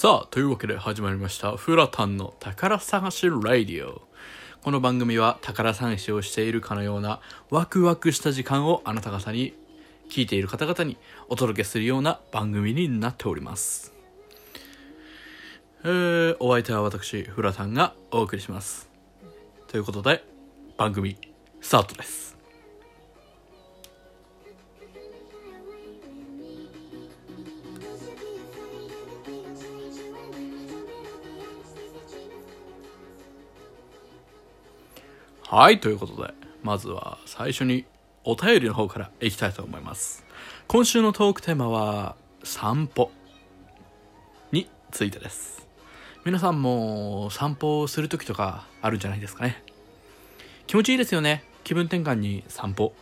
さあ、というわけで始まりました、フラタンの宝探しラディオ。この番組は宝探しをしているかのようなワクワクした時間をあなた方に聞いている方々にお届けするような番組になっております。えー、お相手は私、フラタンがお送りします。ということで、番組スタートです。はい、ということで、まずは最初にお便りの方からいきたいと思います。今週のトークテーマは、散歩についてです。皆さんも散歩をする時とかあるんじゃないですかね。気持ちいいですよね。気分転換に散歩。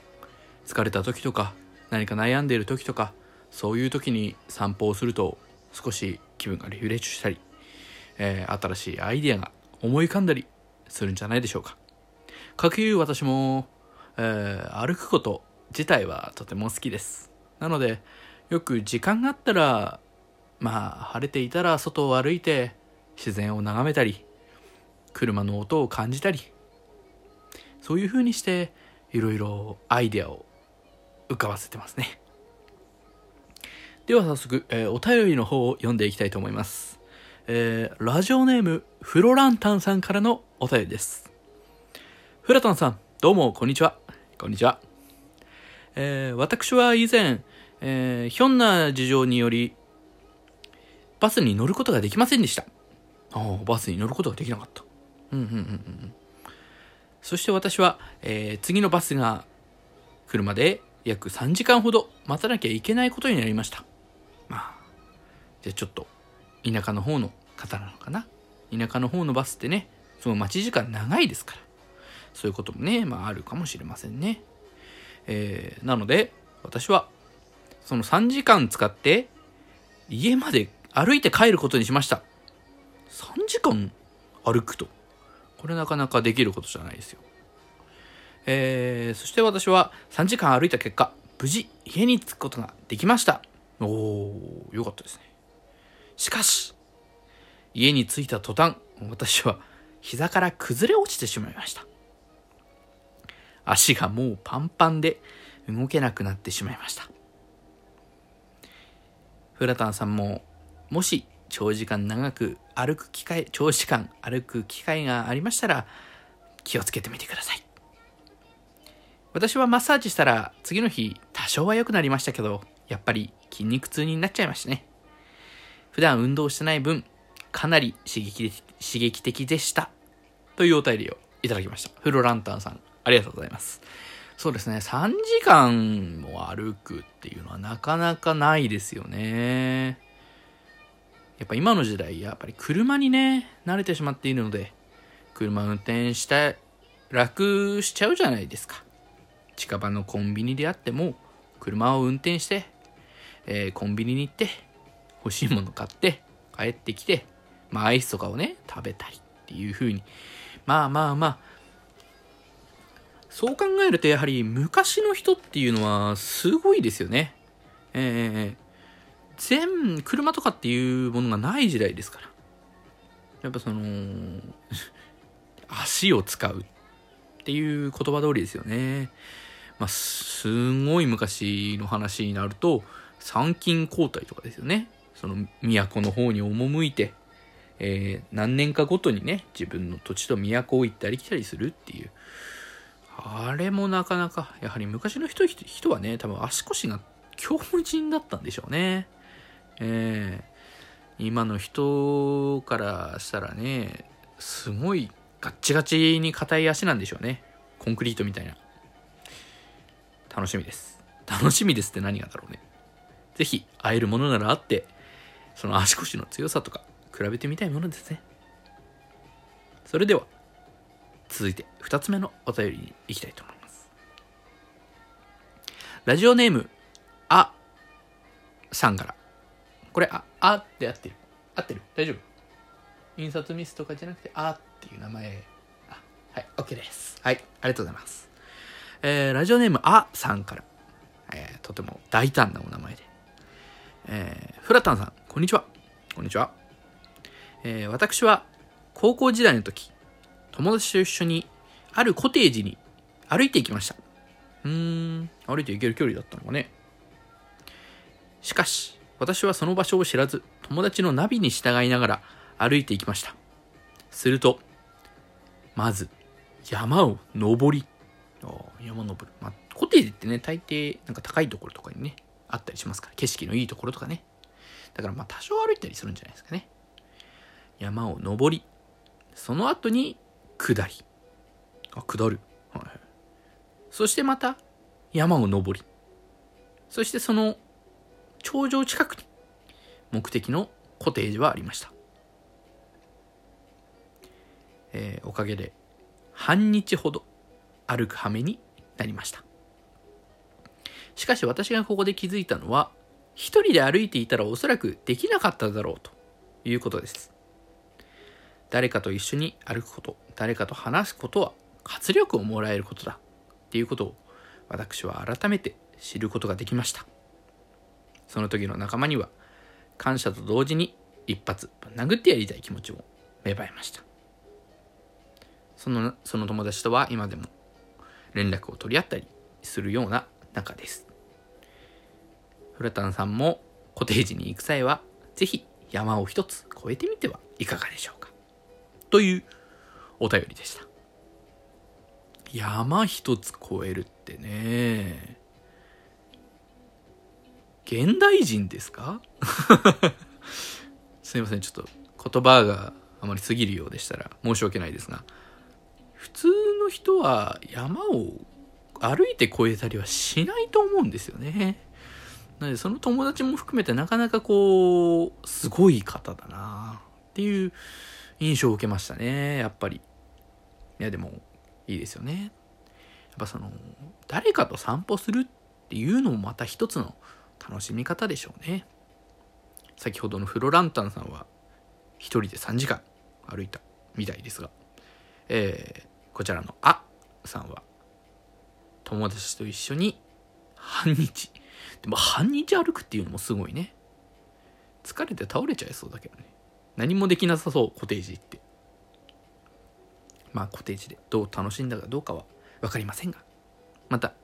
疲れた時とか、何か悩んでいる時とか、そういう時に散歩をすると少し気分がリフレッシュしたり、えー新しいアイデアが思い浮かんだりするんじゃないでしょうか。かくいう私も、えー歩くこと自体はとても好きです。なので、よく時間があったら、まあ、晴れていたら外を歩いて自然を眺めたり、車の音を感じたり、そういう風にして、いろいろアイデアを浮かばせてますね。では早速、えーお便りの方を読んでいきたいと思います。えーラジオネーム、フロランタンさんからのお便りです。フラタンさん、どうも、こんにちは。こんにちは。えー私は以前、えーひょんな事情により、バスに乗ることができませんでした。ああ、バスに乗ることができなかった。うんうんうんうん。そして私は、えー次のバスが来るまで約3時間ほど待たなきゃいけないことになりました。まあ、じゃあちょっと、田舎の方の方なのかな？田舎の方のバスってね、その待ち時間長いですから。そういうこともね、まああるかもしれませんね。えーなので、私は、その3時間使って、家まで歩いて帰ることにしました。3時間歩くと。これなかなかできることじゃないですよ。えーそして私は3時間歩いた結果、無事家に着くことができました。おー、よかったですね。しかし、家に着いた途端、私は膝から崩れ落ちてしまいました。足がもうパンパンで動けなくなってしまいました。フラタンさんも、もし長時間長く歩く機会、長時間歩く機会がありましたら、気をつけてみてください。私はマッサージしたら次の日多少は良くなりましたけど、やっぱり筋肉痛になっちゃいましたね。普段運動してない分、かなり刺激的刺激的でした。というお便りをいただきました。フロランタンさん、ありがとうございます。そうですね、3時間も歩くっていうのはなかなかないですよね。やっぱ今の時代、やっぱり車にね、慣れてしまっているので、車運転して楽しちゃうじゃないですか。近場のコンビニであっても、車を運転して、えーコンビニに行って、欲しいもの買って、帰ってきて、まあアイスとかをね、食べたりっていう風に、まあまあまあ、そう考えるとやはり昔の人っていうのはすごいですよね。えー全、車とかっていうものがない時代ですから。やっぱその、足を使うっていう言葉通りですよね。まあ、すごい昔の話になると、参勤交代とかですよね。その都の方に赴いて、えー何年かごとにね、自分の土地と都を行ったり来たりするっていう。あれもなかなか、やはり昔の人人はね、多分足腰が強靭だったんでしょうね。えー今の人からしたらね、すごいガッチガチに硬い足なんでしょうね。コンクリートみたいな。楽しみです。楽しみですって何がだろうね。ぜひ会えるものなら会って、その足腰の強さとか比べてみたいものですね。それでは、続いて2つ目のお便りに行きたいと思います。ラジオネーム、あさんから。これ、あ、あって合ってる。合ってる大丈夫印刷ミスとかじゃなくて、あっていう名前。あ、はい、OK です。はい、ありがとうございます。えー、ラジオネーム、あさんから。えー、とても大胆なお名前で。えー、フラタンさん、こんにちは。こんにちは。えー私は高校時代の時、友達と一緒にあるコテージに歩いて行きました。うーん、歩いて行ける距離だったのかね。しかし、私はその場所を知らず、友達のナビに従いながら歩いていきました。すると、まず、山を登り、あー山登る。まあ、コテージってね、大抵、なんか高いところとかにね、あったりしますから、景色のいいところとかね。だからまあ、多少歩いたりするんじゃないですかね。山を登り、その後に下り。あ、下る。はいはい。そしてまた山を登り。そしてその頂上近くに目的のコテージはありました。えーおかげで半日ほど歩く羽目になりました。しかし私がここで気づいたのは、一人で歩いていたらおそらくできなかっただろうということです。誰かと一緒に歩くこと、誰かと話すことは活力をもらえることだっていうことを私は改めて知ることができました。その時の仲間には感謝と同時に一発殴ってやりたい気持ちも芽生えました。そのその友達とは今でも連絡を取り合ったりするような仲です。フラタンさんもコテージに行く際はぜひ山を一つ越えてみてはいかがでしょうか。というお便りでした。山一つ越えるってね。現代人ですか？すいません、ちょっと言葉があまり過ぎるようでしたら申し訳ないですが、普通の人は山を歩いて越えたりはしないと思うんですよね。なのでその友達も含めてなかなかこう、すごい方だなっていう印象を受けましたね、やっぱり。いやでも、いいですよね。やっぱその、誰かと散歩するっていうのもまた一つの楽しみ方でしょうね。先ほどのフロランタンさんは一人で3時間歩いたみたいですが、えーこちらのあさんは友達と一緒に半日。でも半日歩くっていうのもすごいね。疲れて倒れちゃいそうだけどね。何もできなさそう、コテージって。まあ、コテージでどう楽しんだかどうかは分かりませんが、また、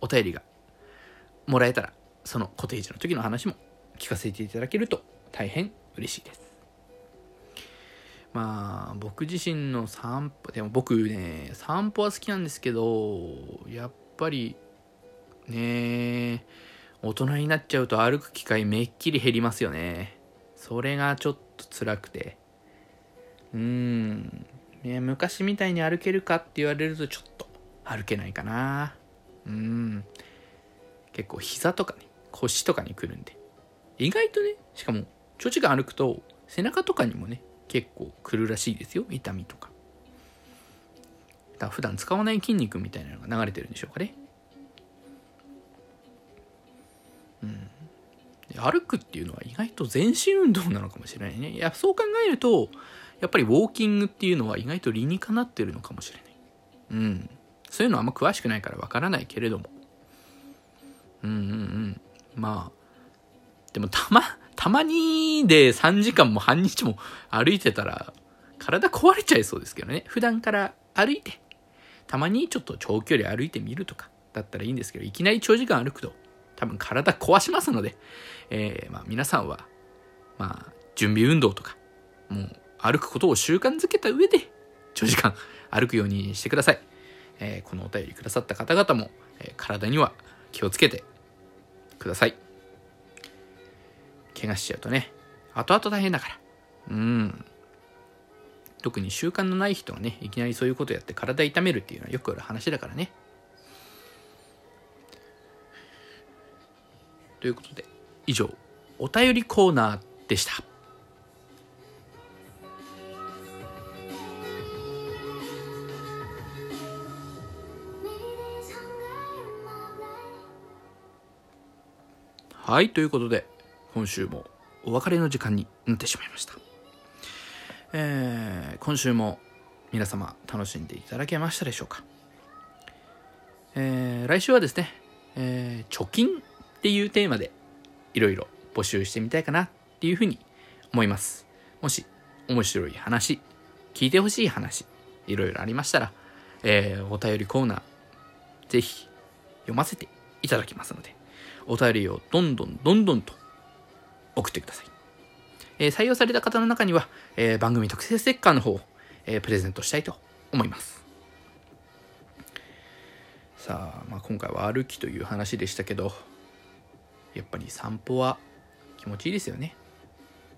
お便りがもらえたら、そのコテージの時の話も聞かせていただけると大変嬉しいです。まあ、僕自身の散歩、でも僕ね、散歩は好きなんですけど、やっぱり、ね大人になっちゃうと歩く機会めっきり減りますよね。それがちょっと辛くて。うーん。ね、昔みたいに歩けるかって言われるとちょっと歩けないかな。うん。結構膝とかね、腰とかにくるんで。意外とね、しかも長時間歩くと背中とかにもね、結構くるらしいですよ。痛みとか。だから普段使わない筋肉みたいなのが流れてるんでしょうかね。歩くっていうのは意外と全身運動なのかもしれないね。いや、そう考えると、やっぱりウォーキングっていうのは意外と理にかなってるのかもしれない。うん。そういうのはあんま詳しくないからわからないけれども。うんうんうん。まあ、でもたま、たまにで3時間も半日も歩いてたら、体壊れちゃいそうですけどね。普段から歩いて、たまにちょっと長距離歩いてみるとか、だったらいいんですけど、いきなり長時間歩くと、多分体壊しますので、えーまあ、皆さんは、まあ、準備運動とか、もう歩くことを習慣づけた上で、長時間歩くようにしてください。えーこのお便りくださった方々も、えー体には気をつけてください。怪我しちゃうとね、後々大変だから。うん。特に習慣のない人はね、いきなりそういうことやって体痛めるっていうのはよくある話だからね。ということで、以上、お便りコーナーでした。はい、ということで、今週もお別れの時間になってしまいました。えー今週も皆様楽しんでいただけましたでしょうか。えー来週はですね、えー貯金っていうテーマでいろいろ募集してみたいかなっていうふうに思います。もし面白い話、聞いてほしい話、いろいろありましたら、えー、お便りコーナー、ぜひ読ませていただきますので、お便りをどんどんどんどんと送ってください。えー、採用された方の中には、えー、番組特製ステッカーの方を、えー、プレゼントしたいと思います。さあ、まあ、今回は歩きという話でしたけど、やっぱり散歩は気持ちいいですよね。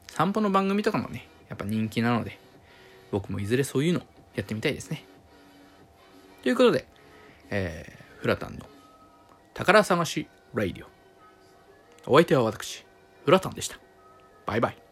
散歩の番組とかもね、やっぱ人気なので、僕もいずれそういうのやってみたいですね。ということで、えー、フラタンの宝探しライディオ。お相手は私、フラタンでした。バイバイ。